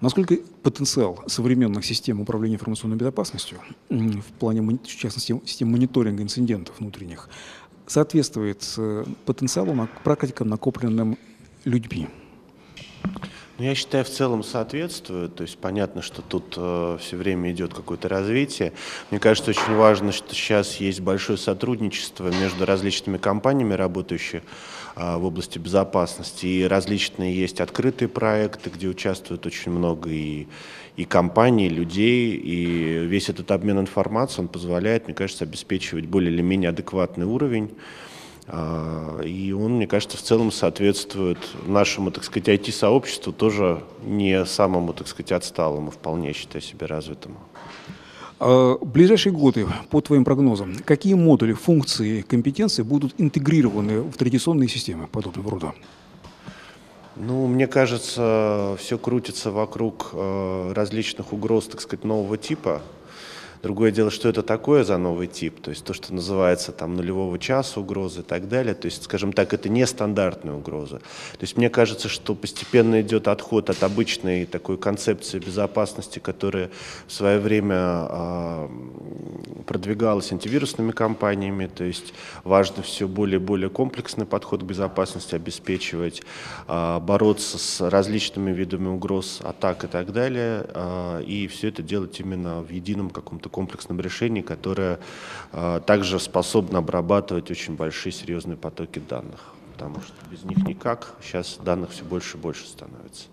Насколько потенциал современных систем управления информационной безопасностью, в плане, в частности, систем мониторинга инцидентов внутренних, соответствует э, потенциалу, практикам, накопленным людьми? Ну, я считаю, в целом соответствует. То есть понятно, что тут э, все время идет какое-то развитие. Мне кажется, очень важно, что сейчас есть большое сотрудничество между различными компаниями, работающими э, в области безопасности. И различные есть открытые проекты, где участвует очень много и, и компаний, и людей. И весь этот обмен информацией, он позволяет, мне кажется, обеспечивать более или менее адекватный уровень и он, мне кажется, в целом соответствует нашему, так сказать, IT-сообществу, тоже не самому, так сказать, отсталому, вполне считаю себя развитому. А, в ближайшие годы, по твоим прогнозам, какие модули, функции, компетенции будут интегрированы в традиционные системы подобного рода? Ну, мне кажется, все крутится вокруг э, различных угроз, так сказать, нового типа. Другое дело, что это такое за новый тип, то есть то, что называется там нулевого часа угрозы и так далее. То есть, скажем так, это не стандартная угроза. То есть мне кажется, что постепенно идет отход от обычной такой концепции безопасности, которая в свое время э, продвигалась антивирусными компаниями. То есть важно все более и более комплексный подход к безопасности обеспечивать, э, бороться с различными видами угроз, атак и так далее. Э, и все это делать именно в едином каком-то комплексном решении, которое э, также способно обрабатывать очень большие серьезные потоки данных. Потому что без них никак. Сейчас данных все больше и больше становится.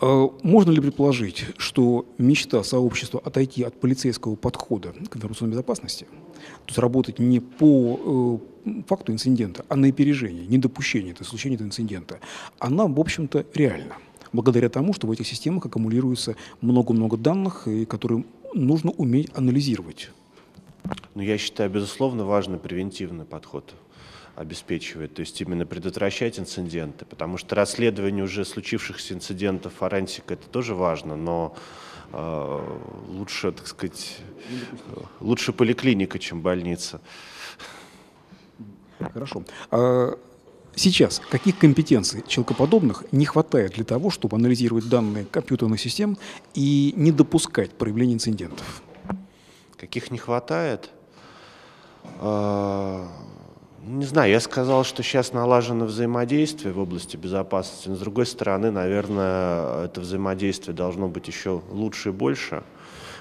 А можно ли предположить, что мечта сообщества отойти от полицейского подхода к информационной безопасности, то есть работать не по э, факту инцидента, а на опережение, недопущение это случения этого инцидента, она, в общем-то, реальна благодаря тому, что в этих системах аккумулируется много-много данных, которые нужно уметь анализировать. Ну, я считаю, безусловно, важный превентивный подход обеспечивает, то есть именно предотвращать инциденты, потому что расследование уже случившихся инцидентов, форенсика, это тоже важно, но э, лучше, так сказать, лучше поликлиника, чем больница. Хорошо. А Сейчас каких компетенций человекоподобных не хватает для того, чтобы анализировать данные компьютерных систем и не допускать проявления инцидентов? Каких не хватает? Не знаю, я сказал, что сейчас налажено взаимодействие в области безопасности, но с другой стороны, наверное, это взаимодействие должно быть еще лучше и больше.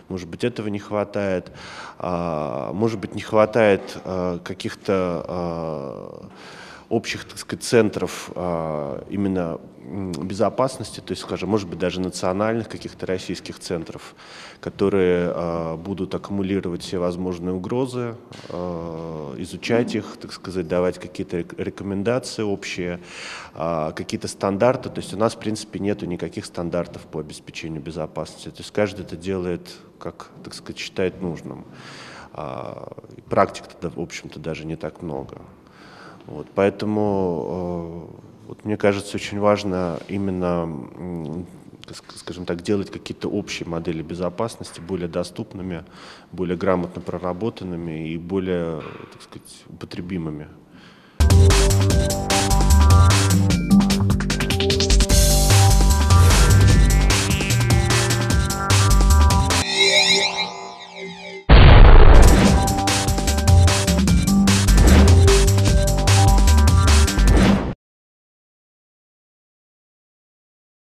Может быть, этого не хватает. А, может быть, не хватает а, каких-то общих, так сказать, центров а, именно безопасности, то есть, скажем, может быть, даже национальных каких-то российских центров, которые а, будут аккумулировать все возможные угрозы, а, изучать их, так сказать, давать какие-то рекомендации общие, какие-то стандарты. То есть у нас, в принципе, нету никаких стандартов по обеспечению безопасности. То есть каждый это делает, как, так сказать, считает нужным. Практик-то, в общем-то, даже не так много. Вот, поэтому, э, вот, мне кажется, очень важно именно, скажем так, делать какие-то общие модели безопасности более доступными, более грамотно проработанными и более, так сказать, употребимыми.